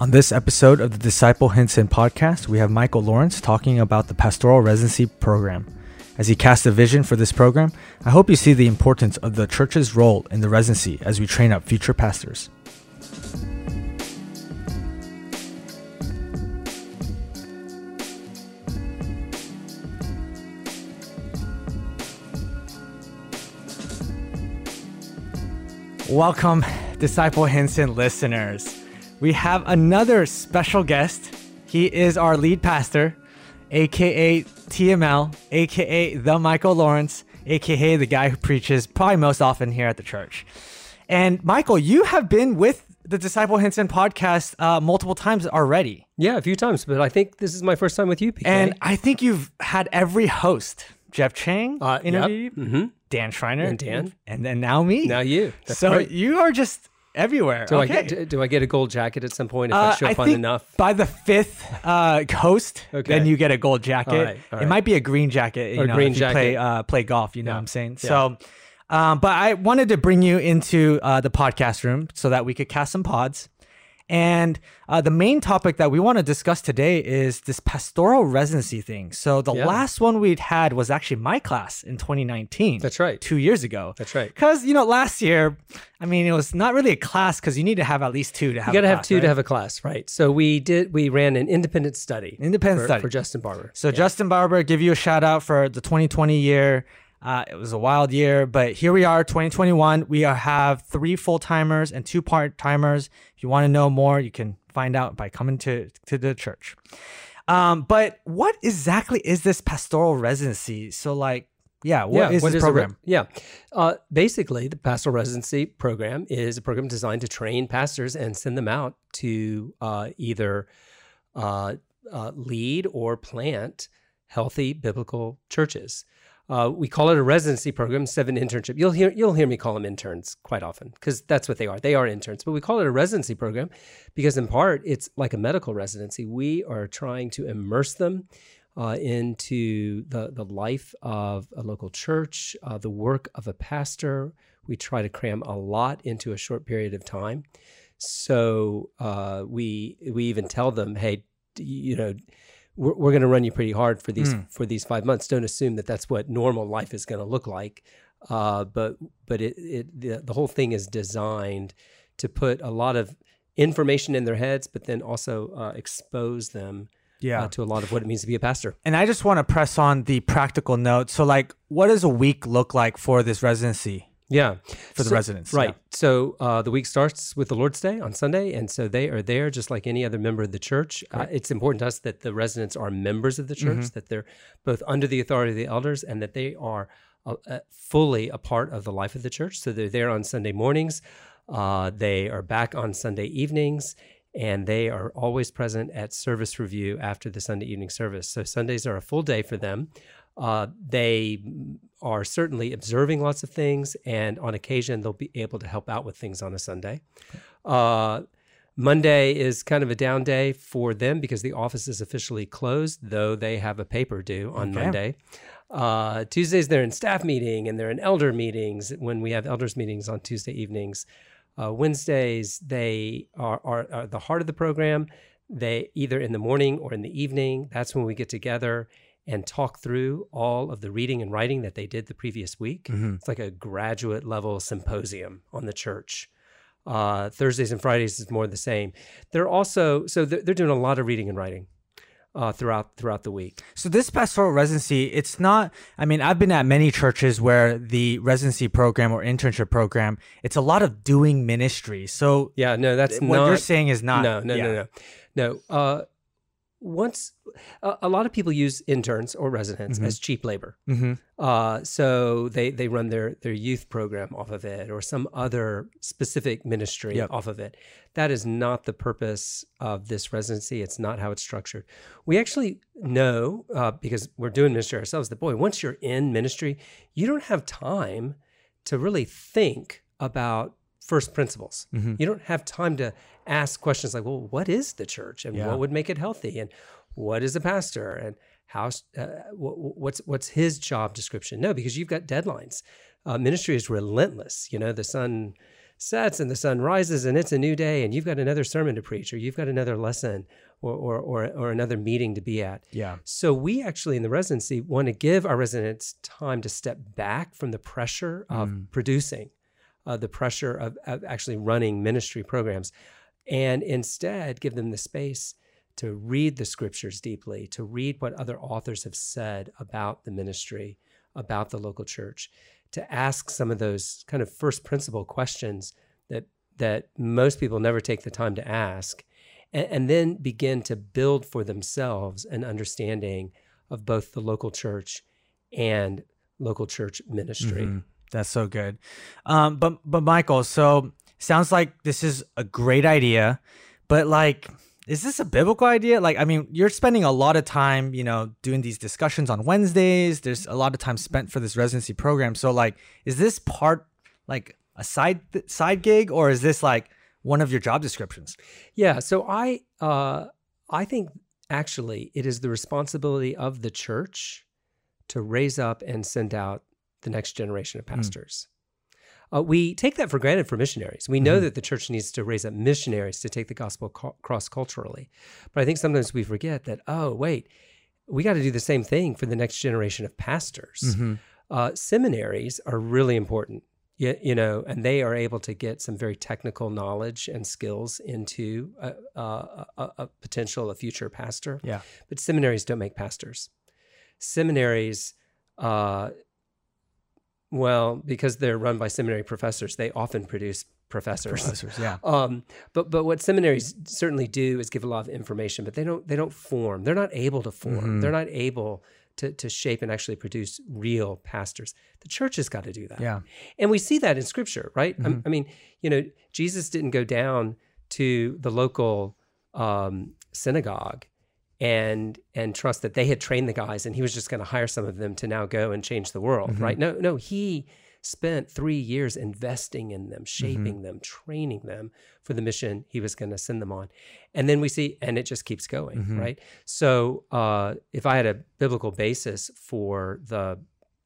On this episode of the Disciple Hinson podcast, we have Michael Lawrence talking about the pastoral residency program. As he casts a vision for this program, I hope you see the importance of the church's role in the residency as we train up future pastors. Welcome, Disciple Hinson listeners. We have another special guest. He is our lead pastor, aka TML, aka the Michael Lawrence, aka the guy who preaches probably most often here at the church. And Michael, you have been with the Disciple Hinson podcast uh, multiple times already. Yeah, a few times, but I think this is my first time with you, PK. And I think you've had every host. Jeff Chang Uh, yep. interviewed you, hmm Dan Schreiner, And Dan. and then now me. now you. That's so great. you are just everywhere. Do okay. I get do I get a gold jacket at some point if Uh, I show I up on enough? by the fifth uh, host, Okay. then you get a gold jacket. All right, all It might be a green jacket, you Or know, green if you play jacket. uh, play golf. You know Yeah. what I'm saying? Yeah. So, um, but I wanted to bring you into uh, the podcast room so that we could cast some pods. And uh, the main topic that we want to discuss today is this pastoral residency thing. So the Yeah. last one we'd had was actually my class in 2019. That's right. Two years ago. That's right. Because you know, last year, I mean, it was not really a class because you need to have at least two to have. You got to have two right? to have a class, right? So we did. We ran an independent study. Independent for, study. for Justin Barber. So Justin Barber, give you a shout out for the 2020 year. Uh, it was a wild year, but here we are, 2021. We are, have three full timers and two part timers. If you want to know more, you can find out by coming to to the church. Um, but what exactly is this pastoral residency? So, like, yeah, what is what this a re- program? yeah, uh, basically, the pastoral residency program is a program designed to train pastors and send them out to uh, either uh, uh, lead or plant healthy biblical churches. Uh, we call it a residency program seven internship. You'll hear you'll hear me call them interns quite often because that's what they are. They are interns, but we call it a residency program because in part it's like a medical residency. We are trying to immerse them uh, into the the life of a local church, uh, the work of a pastor. We try to cram a lot into a short period of time. So uh, we we even tell them, hey, you know, we're, we're going to run you pretty hard for these for these five months. Don't assume that that's what normal life is going to look like. Uh, but but it, it the, the whole thing is designed to put a lot of information in their heads, but then also uh, expose them Yeah. uh, to a lot of what it means to be a pastor. and I just want to press on the practical note. So, like, what does a week look like for this residency? Yeah, For the So- residents, right? yeah. So uh, the week starts with the Lord's Day on Sunday, and so they are there just like any other member of the church. Uh, it's important to us that the residents are members of the church, Mm-hmm. that they're both under the authority of the elders, and that they are uh, uh, fully a part of the life of the church. So they're there on Sunday mornings, uh, they are back on Sunday evenings. And they are always present at service review after the Sunday evening service. So Sundays are a full day for them. Uh, they are certainly observing lots of things, and on occasion they'll be able to help out with things on a Sunday. Uh, Monday is kind of a down day for them because the office is officially closed, though they have a paper due on Okay. Monday. Uh, Tuesdays they're in staff meeting and they're in elder meetings when we have elders meetings on Tuesday evenings. Uh, Wednesdays they are, are, are the heart of the program. They either in the morning or in the evening. That's when we get together and talk through all of the reading and writing that they did the previous week. It's like a graduate level symposium on the church. Uh, Thursdays and Fridays is more the same. They're also so they're, they're doing a lot of reading and writing uh, throughout throughout the week. So this pastoral residency, it's not. I mean, I've been at many churches where the residency program or internship program, it's a lot of doing ministry. So Yeah, no, that's what not. you're saying is not. no, no, yeah. no, no, no. Uh, once a, a lot of people use interns or residents Mm-hmm. as cheap labor. Mhm. Uh, so they they run their their youth program off of it or some other specific ministry Yep. off of it. That is not the purpose of this residency. It's not how it's structured. We actually know uh, because we're doing ministry ourselves that boy, once you're in ministry, you don't have time to really think about first principles. Mm-hmm. You don't have time to ask questions like, well, what is the church and Yeah. what would make it healthy and what is a pastor and how uh, wh- what's what's his job description? No, because you've got deadlines. Uh, ministry is relentless. You know, the sun sets and the sun rises and it's a new day and you've got another sermon to preach or you've got another lesson or, or, or, or another meeting to be at. Yeah. So we actually in the residency want to give our residents time to step back from the pressure of Mm. producing, uh, the pressure of, of actually running ministry programs, and instead give them the space to read the scriptures deeply, to read what other authors have said about the ministry, about the local church, to ask some of those kind of first principle questions that that most people never take the time to ask, and, and then begin to build for themselves an understanding of both the local church and local church ministry. Mhm. That's so good. Um, but but Michael, so sounds like this is a great idea, but like, is this a biblical idea? Like, I mean, you're spending a lot of time, you know, doing these discussions on Wednesdays. There's a lot of time spent for this residency program. So like, is this part like a side side gig, or is this like one of your job descriptions? Yeah. So I uh, I think actually it is the responsibility of the church to raise up and send out the next generation of pastors. Uh, we take that for granted for missionaries. We know Mhm. that the church needs to raise up missionaries to take the gospel co- cross culturally. But I think sometimes we forget that, oh, wait, we got to do the same thing for the next generation of pastors. Mm-hmm. Uh, seminaries are really important, you, you know, and they are able to get some very technical knowledge and skills into a, a, a, a potential, a future pastor. Yeah. But seminaries don't make pastors. Seminaries, uh, well, because they're run by seminary professors, they often produce professors. Professors, yeah. Um, but but what seminaries certainly do is give a lot of information, but they don't they don't form. They're not able to form. Mhm. They're not able to to shape and actually produce real pastors. The church has got to do that. Yeah. And we see that in scripture, right? I- Mhm. I mean, you know, Jesus didn't go down to the local um, synagogue and and trust that they had trained the guys and he was just going to hire some of them to now go and change the world, Mhm. right? No, no, he spent 3 years investing in them, shaping them, training them for the mission he was going to send them on. And then we see and it just keeps going, Mhm. right? So, uh, if I had a biblical basis for the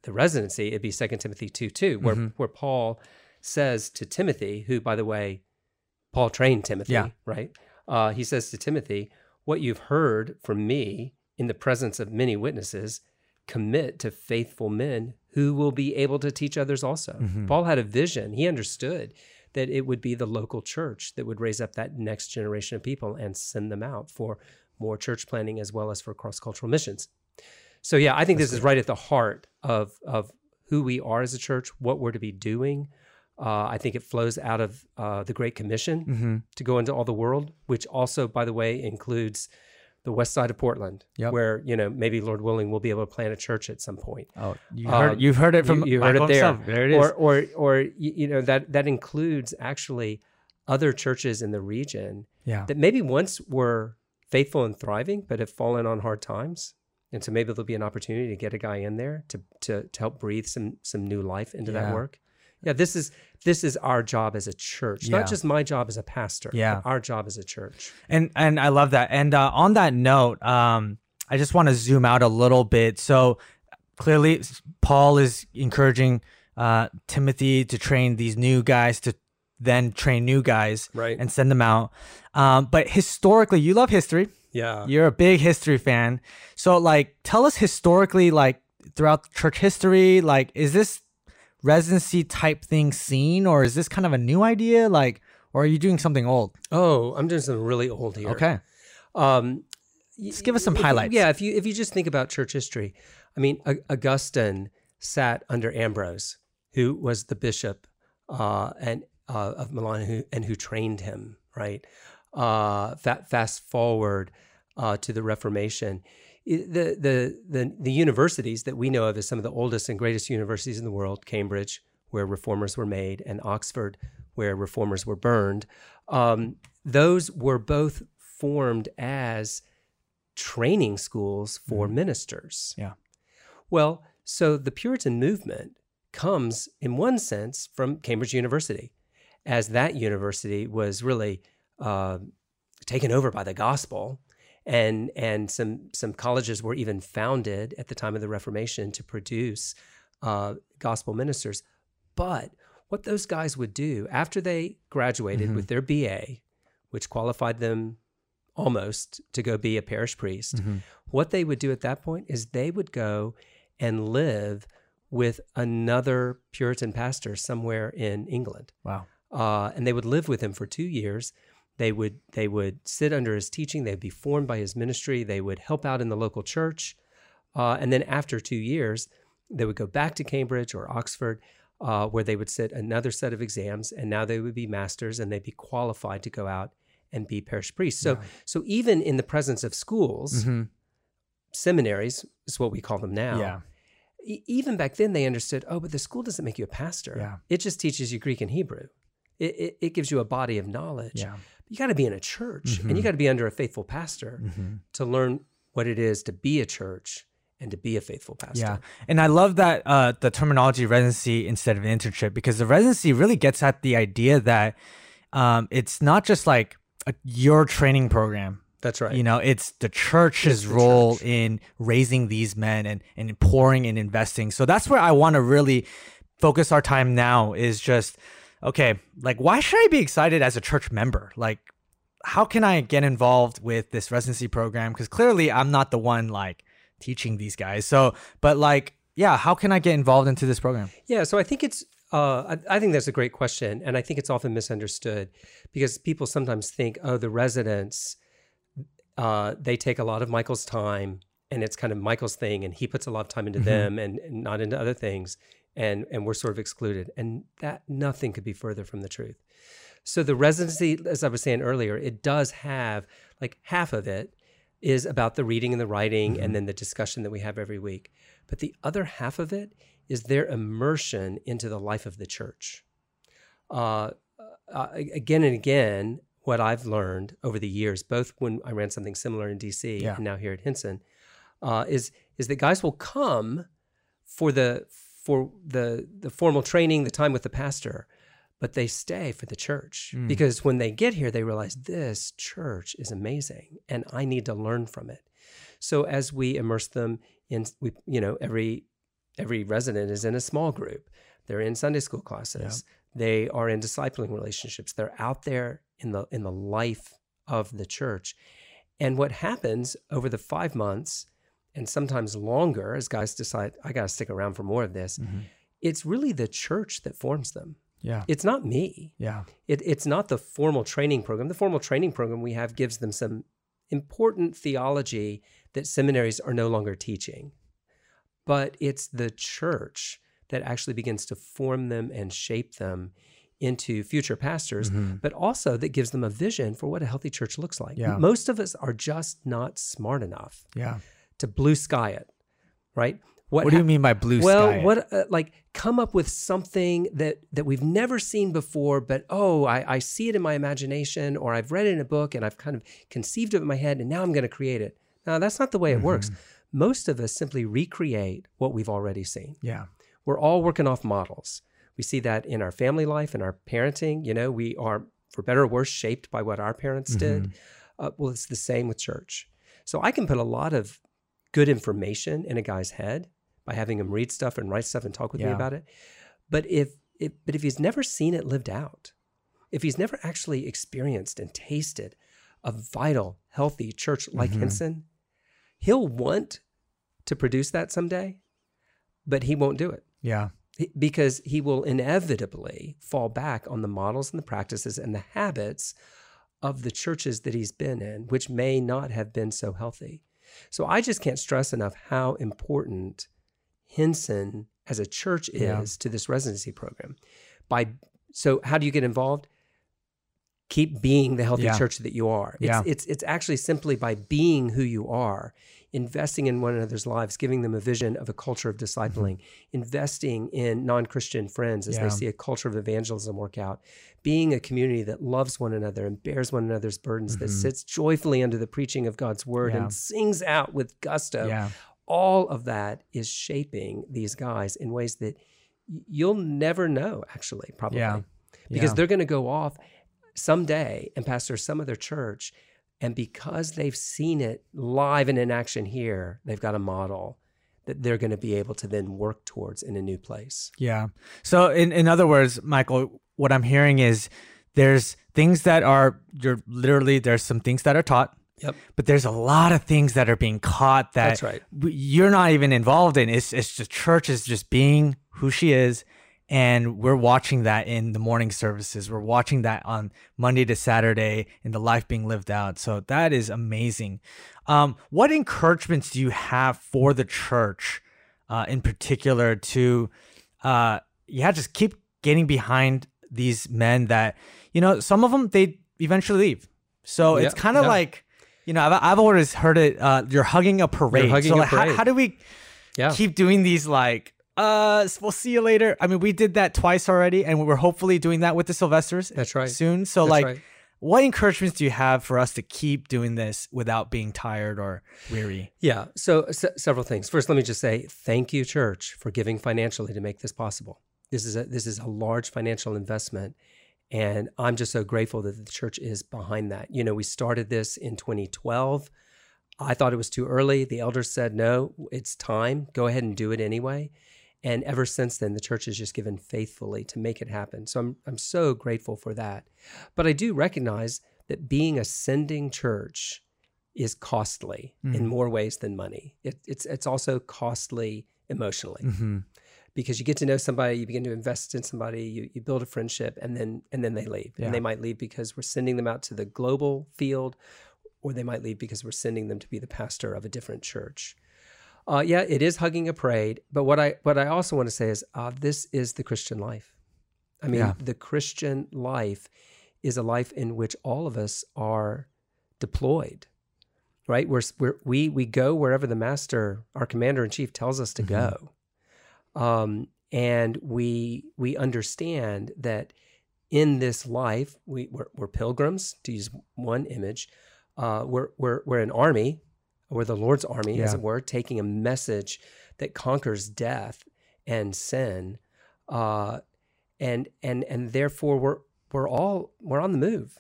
the residency, it'd be 2 Timothy 2 2, where, Mhm. where Paul says to Timothy, who, by the way, Paul trained Timothy, Yeah. right? Uh, he says to Timothy, What you've heard from me in the presence of many witnesses, commit to faithful men who will be able to teach others also. Mhm. Paul had a vision. He understood that it would be the local church that would raise up that next generation of people and send them out for more church planting as well as for cross cultural missions. So yeah, I think this is right at the heart of of who we are as a church, what we're to be doing. Uh, I think it flows out of uh, the Great Commission Mm-hmm. to go into all the world, which also, by the way, includes the west side of Portland, Yep. where you know maybe Lord willing we'll be able to plant a church at some point. Oh, you Uh, heard you've heard it from you, you heard it there. himself. There it is. Or or or you, you know that that includes actually other churches in the region yeah. that maybe once were faithful and thriving, but have fallen on hard times. And so maybe there'll be an opportunity to get a guy in there to to, to help breathe some some new life into Yeah. that work. Yeah, this is this is our job as a church, Yeah. not just my job as a pastor. Yeah. our job as a church. And and I love that. And uh, on that note, um, I just want to zoom out a little bit. So clearly, Paul is encouraging uh, Timothy to train these new guys to then train new guys Right. and send them out. Um, but historically, you love history. yeah. You're a big history fan. So like, tell us historically, like throughout church history, like is this residency type thing seen, or is this kind of a new idea? Like, or are you doing something old? Oh, I'm doing something really old here. Okay. Um, Just give us some highlights. Yeah, if you if you just think about church history, I mean, A- Augustine sat under Ambrose, who was the bishop uh, and uh, of Milan, who and who trained him. Right. Uh, fa- fast forward uh, to the Reformation. The, the the the universities that we know of as some of the oldest and greatest universities in the world, Cambridge, where reformers were made, and Oxford, where reformers were burned. Um, those were both formed as training schools for ministers. Yeah. Well, so the Puritan movement comes, in one sense, from Cambridge University, as that university was really uh, taken over by the gospel. And, and some, some colleges were even founded at the time of the Reformation to produce uh, gospel ministers. But what those guys would do after they graduated Mhm. with their BA, which qualified them almost to go be a parish priest, Mhm. what they would do at that point is they would go and live with another Puritan pastor somewhere in England. Wow. Uh, and they would live with him for two years. They would they would sit under his teaching. They'd be formed by his ministry. They would help out in the local church, uh, and then after two years, they would go back to Cambridge or Oxford, uh, where they would sit another set of exams, and now they would be masters and they'd be qualified to go out and be parish priests. So Yeah. so even in the presence of schools, Mhm. seminaries is what we call them now. Yeah. e- even back then they understood oh but the school doesn't make you a pastor Yeah. it just teaches you greek and hebrew it, it, it gives you a body of knowledge Yeah. You got to be in a church and you Mhm. got to be under a faithful pastor Mhm. to learn what it is to be a church and to be a faithful pastor Yeah, and I love that uh, the terminology residency instead of internship because the residency really gets at the idea that um, it's not just like a, your training program. that's right You know, it's the church's It's the role church. in raising these men and and pouring and investing. So that's where I want to really focus our time now. Is just okay. Like, why should I be excited as a church member? Like, how can I get involved with this residency program? Because clearly, I'm not the one like teaching these guys. So, but like, yeah, how can I get involved into this program? Yeah, so I think it's uh, I, I think that's a great question, and I think it's often misunderstood because people sometimes think, oh, the residents uh, they take a lot of Michael's time, and it's kind of Michael's thing, and he puts a lot of time into Mhm. them and, and not into other things, and and we're sort of excluded, and that nothing could be further from the truth. So the residency, as I was saying earlier, it does have like half of it is about the reading and the writing Mhm. and then the discussion that we have every week. But the other half of it is their immersion into the life of the church. Uh, uh, again and again, what I've learned over the years, both when I ran something similar in DC Yeah. and now here at Hinson, uh, is is that guys will come for the for the the formal training, the time with the pastor, but they stay for the church Mm. because when they get here, they realize this church is amazing and I need to learn from it. So as we immerse them in, we you know every every resident is in a small group. They're in Sunday school classes. They are in discipling relationships. They're out there in the in the life of the church. And what happens over the five months and sometimes longer, as guys decide, I got to stick around for more of this, it's really the church that forms them. Yeah, It's not me. yeah, It, it's not the formal training program. The formal training program we have gives them some important theology that seminaries are no longer teaching. But it's the church that actually begins to form them and shape them into future pastors, Mhm. but also that gives them a vision for what a healthy church looks like. Yeah. Most of us are just not smart enough yeah. To blue sky it, right? What, do you mean by blue well, sky? Well, what uh, like come up with something that that we've never seen before, but oh, I, I see it in my imagination, or I've read it in a book, and I've kind of conceived it in my head, and now I'm going to create it. Now that's not the way it works. Mm-hmm. Most of us simply recreate what we've already seen. Yeah, We're all working off models. We see that in our family life and our parenting. You know, we are, for better or worse, shaped by what our parents did. Uh, well, it's the same with church. So I can put a lot of good information in a guy's head by having him read stuff and write stuff and talk with me about it. But if, if but if he's never seen it lived out, if he's never actually experienced and tasted a vital, healthy church like Mhm. Hinson, he'll want to produce that someday, but he won't do it yeah, because he will inevitably fall back on the models and the practices and the habits of the churches that he's been in, which may not have been so healthy. So I just can't stress enough how important Hinson as a church is Yeah. to this residency program. By so how do you get involved? Keep being the healthy Yeah. church that you are. It's, Yeah. it's it's actually simply by being who you are, investing in one another's lives, giving them a vision of a culture of discipling, investing in non-Christian friends as Mm-hmm. Yeah. they see a culture of evangelism work out, being a community that loves one another and bears one another's burdens, that Mhm. sits joyfully under the preaching of God's word and sings out with gusto all of that is shaping these guys in ways that you'll never know actually probably because they're going to go off someday and pastor some other church and because they've seen it live and in action here they've got a model that they're going to be able to then work towards in a new place. Yeah. So in in other words, Michael, what I'm hearing is there's things that are you're literally there's some things that are taught. Yep. But there's a lot of things that are being caught that That's right. you're not even involved in. It's it's just church is just being who she is. And we're watching that in the morning services. We're watching that on Monday to Saturday in the life being lived out. So that is amazing. Um, what encouragements do you have for the church, uh, in particular, to, uh, yeah, just keep getting behind these men that, you know, some of them they eventually leave. So it's kind of yeah. like, you know, I've, I've always heard it. Uh, you're hugging a parade. hugging so a like, how- how do we Yeah. keep doing these like uh we'll see you later i mean we did that twice already and we're hopefully doing that with the sylvesters That's right. soon so That's like right. what encouragements do you have for us to keep doing this without being tired or weary Yeah. So se- several things. First, let me just say thank you, church, for giving financially to make this possible. This is a this is a large financial investment, and I'm just so grateful that the church is behind that. You know, we started this in 2012. I thought it was too early. The elders said, "No, it's time. Go ahead and do it anyway." And ever since then, the church has just given faithfully to make it happen. So I'm I'm so grateful for that. But I do recognize that being a sending church is costly in more ways than money. It, it's it's also costly emotionally mm-hmm. because you get to know somebody, you begin to invest in somebody, you, you build a friendship, and then and then they leave. Yeah. And they might leave because we're sending them out to the global field, or they might leave because we're sending them to be the pastor of a different church. Uh, yeah, it is hugging a parade, but what I what I also want to say is uh, this is the Christian life. I mean, Yeah. the Christian life is a life in which all of us are deployed right? We're, we're, we we go wherever the master, our commander in chief, tells us to go, um, and we we understand that in this life we we're, we're pilgrims. To use one image, uh, we're we're we're an army, we're the Lord's army, as it were, taking a message that conquers death and sin, uh, and and and therefore we're we're all we're on the move,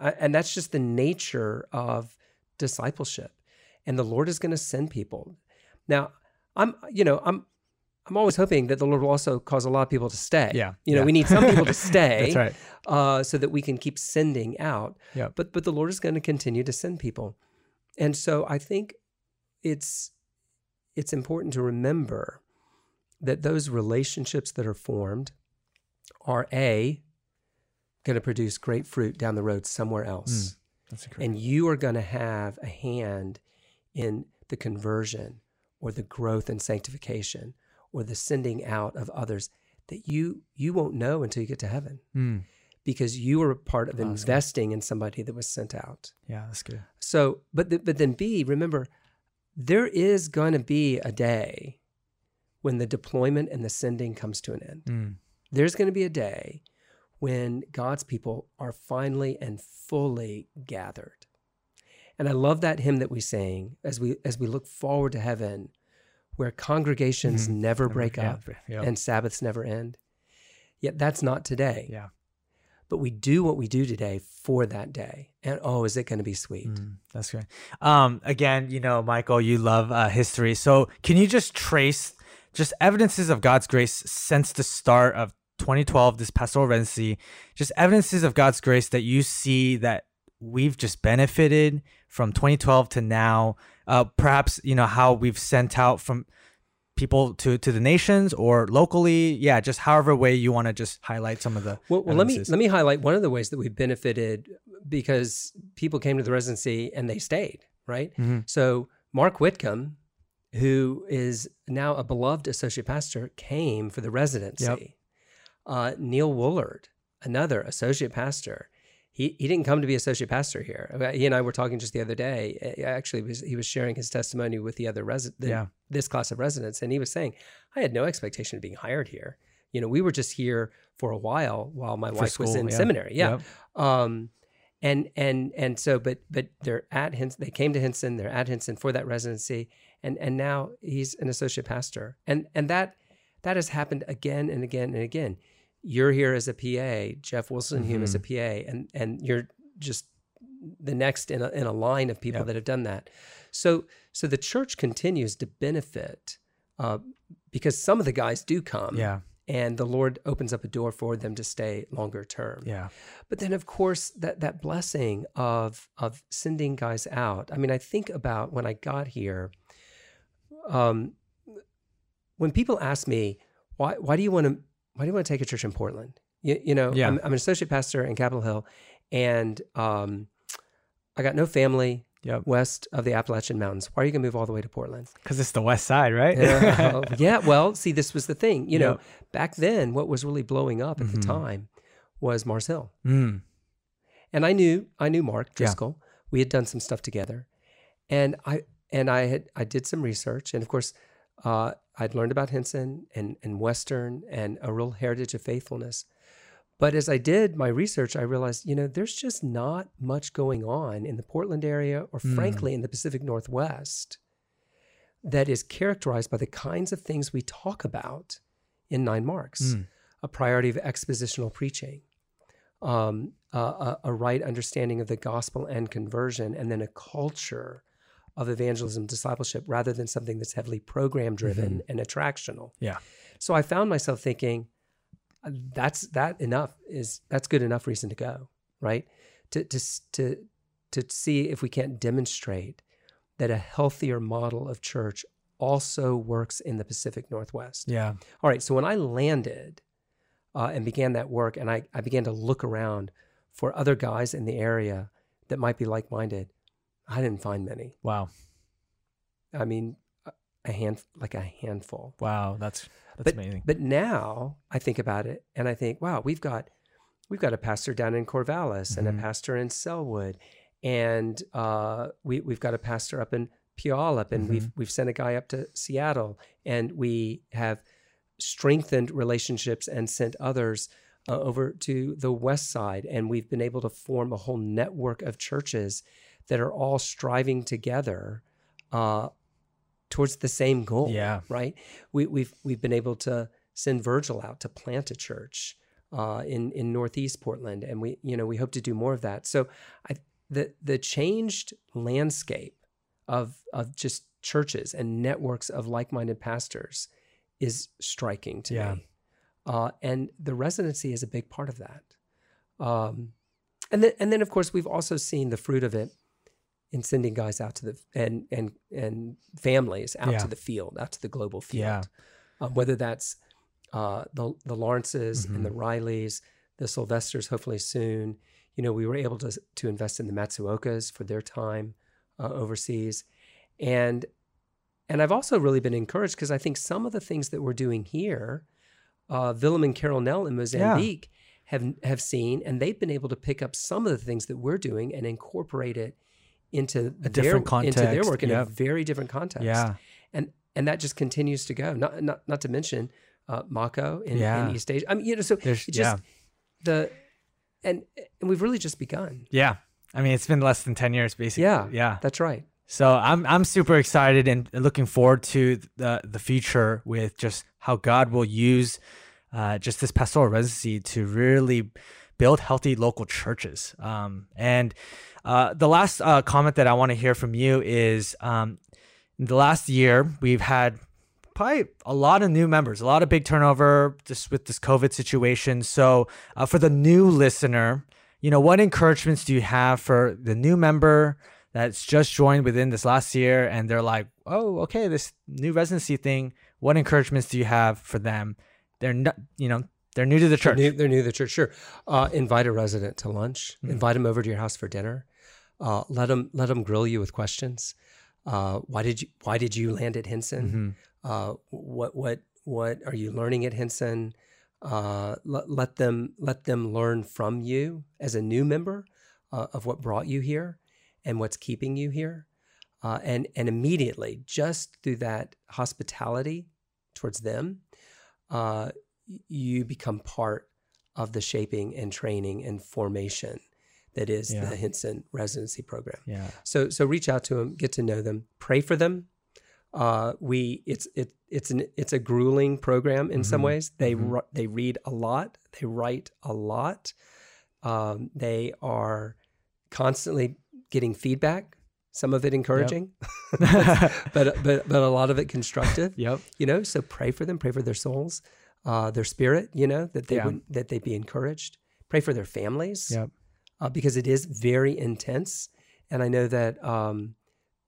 I, and that's just the nature of discipleship. And the lord is going to send people. Now i'm you know i'm i'm always hoping that the lord will also cause a lot of people to stay. Yeah, you know yeah. we need some people to stay that's right. uh, so that we can keep sending out. Yeah. but but the lord is going to continue to send people and so i think it's it's important to remember that those relationships that are formed are a going to produce great fruit down the road somewhere else. That's incredible. And you are going to have a hand in the conversion or the growth and sanctification or the sending out of others that you you won't know until you get to heaven. Mm. Because you were a part of Oh, good. investing in somebody that was sent out yeah that's good so but th- but then b remember there is going to be a day when the deployment and the sending comes to an end Mm. there's going to be a day when God's people are finally and fully gathered. And I love that hymn that we sing as we as we look forward to heaven where congregations Mhm. never break yeah, up yeah. and Sabbaths never end. Yet that's not today. yeah But we do what we do today for that day. And oh, is it going to be sweet? Mm, that's great. Um, again, you know, Michael, you love uh, history. So can you just trace just evidences of God's grace since the start of 2012, this pastoral residency, just evidences of God's grace that you see that we've just benefited from 2012 to now. Uh, perhaps you know how we've sent out from people to to the nations or locally. Yeah, just however way you want to just highlight some of the. Well, well let me let me highlight one of the ways that we've benefited because people came to the residency and they stayed, right? Mhm. So Mark Whitcomb, who is now a beloved associate pastor, came for the residency. Uh, Neil Woolard, another associate pastor, he, he didn't come to be associate pastor here. Uh, He and I were talking just the other day. Actually, he was, he was sharing his testimony with the other resident, Yeah. this class of residents, and he was saying, "I had no expectation of being hired here. You know, we were just here for a while while my wife was in yeah. seminary. Yeah, Yep. um, and and and so, but but they're at Hinson. They came to Hinson. They're at Hinson for that residency, and and now he's an associate pastor. And and that that has happened again and again and again. You're here as a PA, Jeff Wilson Hume as a Mm-hmm. PA, and and you're just the next in a, in a line of people Yep. that have done that. So so the church continues to benefit uh, because some of the guys do come, Yeah. and the Lord opens up a door for them to stay longer term. Yeah. But then, of course, that that blessing of of sending guys out. I mean, I think about when I got here. Um, when people ask me why why do you want to why do you want to take a church in Portland? You, you know, Yeah. I'm, I'm an associate pastor in Capitol Hill, and um, I got no family Yep. west of the Appalachian Mountains. Why are you going to move all the way to Portland? Because it's the west side, right? Yeah, uh, yeah. Well, see, this was the thing. You know, Yep. back then, what was really blowing up at the Mhm. time was Mars Hill. mm. and I knew I knew Mark Yeah. Driscoll. We had done some stuff together, and I and I had I did some research, and of course, uh, I'd learned about Hinson and and Western and a real heritage of faithfulness. But as I did my research, I realized you know there's just not much going on in the Portland area, or Mm. frankly in the Pacific Northwest, that is characterized by the kinds of things we talk about in Nine Marks Mm. a priority of expositional preaching, um, a, a, a right understanding of the gospel and conversion, and then a culture of evangelism discipleship rather than something that's heavily program driven and attractional. Yeah. So I found myself thinking, uh, that's that enough is that's good enough reason to go, right? To to to to see if we can't demonstrate that a healthier model of church also works in the Pacific Northwest. Yeah. All right. So when I landed uh, and began that work, and I, I began to look around for other guys in the area that might be like minded, I didn't find many. Wow. I mean, a- hand, like a handful. Wow. That's that's but, amazing. But now I think about it, and I think, wow, we've got we've got a pastor down in Corvallis and Mhm. a pastor in Sellwood, and uh, we we've got a pastor up in Puyallup, and we've we've sent a guy up to Seattle, and we have strengthened relationships and sent others uh, over to the west side, and we've been able to form a whole network of churches that are all striving together uh, towards the same goal. Yeah. right. We, we've we've been able to send Virgil out to plant a church uh, in in Northeast Portland, and we you know we hope to do more of that. So I the the changed landscape of of just churches and networks of like-minded pastors is striking to Yeah. me, uh, and the residency is a big part of that. Um, and then and then of course we've also seen the fruit of it in sending guys out to the and and and families out Yeah. to the field, out to the global field. Yeah. Um, whether that's uh, the the Lawrences Mm-hmm. and the Rileys, the Sylvesters, hopefully soon. You know, we were able to to invest in the Matsuokas for their time uh, overseas, and and I've also really been encouraged because I think some of the things that we're doing here, uh, Willem and Carol Nell in Mozambique have have seen, and they've been able to pick up some of the things that we're doing and incorporate it into their different into their work in yeah. a very different context Yeah. and and that just continues to go. Not not not to mention uh, Mako in, Yeah. in East Asia. I mean, you know, so There's- just yeah. the and and we've really just begun. Yeah. I mean, it's been less than 10 years, basically. Yeah, Yeah. that's right. So I'm I'm super excited and looking forward to the the future with just how God will use uh, just this pastoral residency to really build healthy local churches. Um, and uh, the last uh, comment that I want to hear from you is um, the last year we've had probably a lot of new members, a lot of big turnover just with this COVID situation. So uh, for the new listener, you know, what encouragements do you have for the new member? that's just joined within this last year and they're like, oh, okay, this new residency thing, what encouragements do you have for them? They're not, you know, they're new to the church. They're new, they're new to the church. Sure. Uh, invite a resident to lunch. Hmm. Invite them over to your house for dinner. Uh, let them let them grill you with questions. Uh, why did you Why did you land at Hinson? Mhm. Uh, what what what are you learning at Hinson? Uh, let, let them let them learn from you as a new member uh, of what brought you here and what's keeping you here. Uh, and and immediately, just through that hospitality towards them, uh, you become part of the shaping and training and formation that is Yeah. the Hinson residency program. Yeah. So so reach out to them, get to know them, pray for them. Uh, we it's it it's an it's a grueling program in some Mhm. ways. They Mhm. ri- they read a lot, they write a lot. Um, they are constantly getting feedback some of it encouraging, but but but a lot of it constructive. Yep. You know, so pray for them, pray for their souls, uh, their spirit. You know that they Yeah. would that they be encouraged. Pray for their families. Yep. uh, because it is very intense. And I know that um,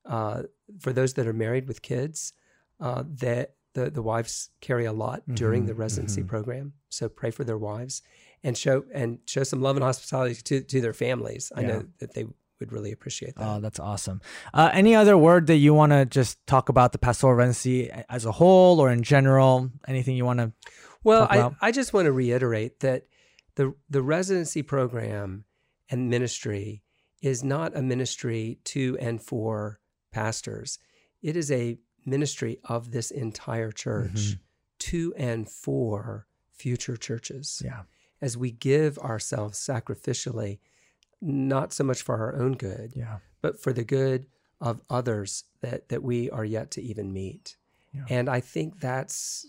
uh, for those that are married with kids, uh, that the, the wives carry a lot during the residency mhm. program. So pray for their wives and show and show some love and hospitality to, to their families. I Yeah. know that they would really appreciate that. Oh, that's awesome. Uh, any other word that you want to just talk about the pastoral residency as a whole or in general? Anything you want to? Well, I? I just want to reiterate that the the residency program and ministry is not a ministry to and for pastors. It is a ministry of this entire church Mhm. to and for future churches. Yeah. As we give ourselves sacrificially, not so much for our own good, Yeah. but for the good of others that that we are yet to even meet. Yeah. And I think that's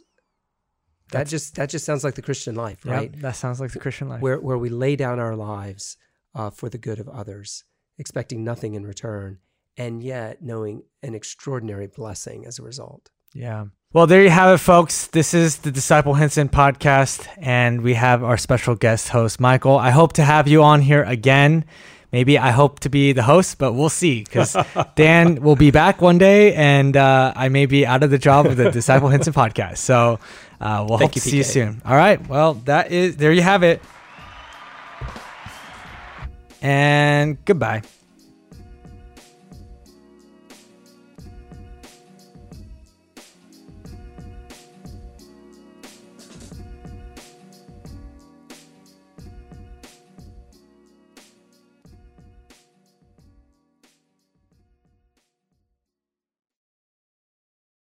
that That's- just that just sounds like the Christian life, right? Yep, that sounds like the Christian life. Where where we lay down our lives uh, for the good of others, expecting nothing in return, and yet knowing an extraordinary blessing as a result. Yeah. Well, there you have it, folks. This is the Disciple Hinson podcast, and we have our special guest host, Michael. I hope to have you on here again. Maybe I hope to be the host, but we'll see because Dan will be back one day, and uh, I may be out of the job of the Disciple Hinson podcast. So uh, we'll Thank hope you, to see you soon. All right. Well, that is there. You have it. And goodbye.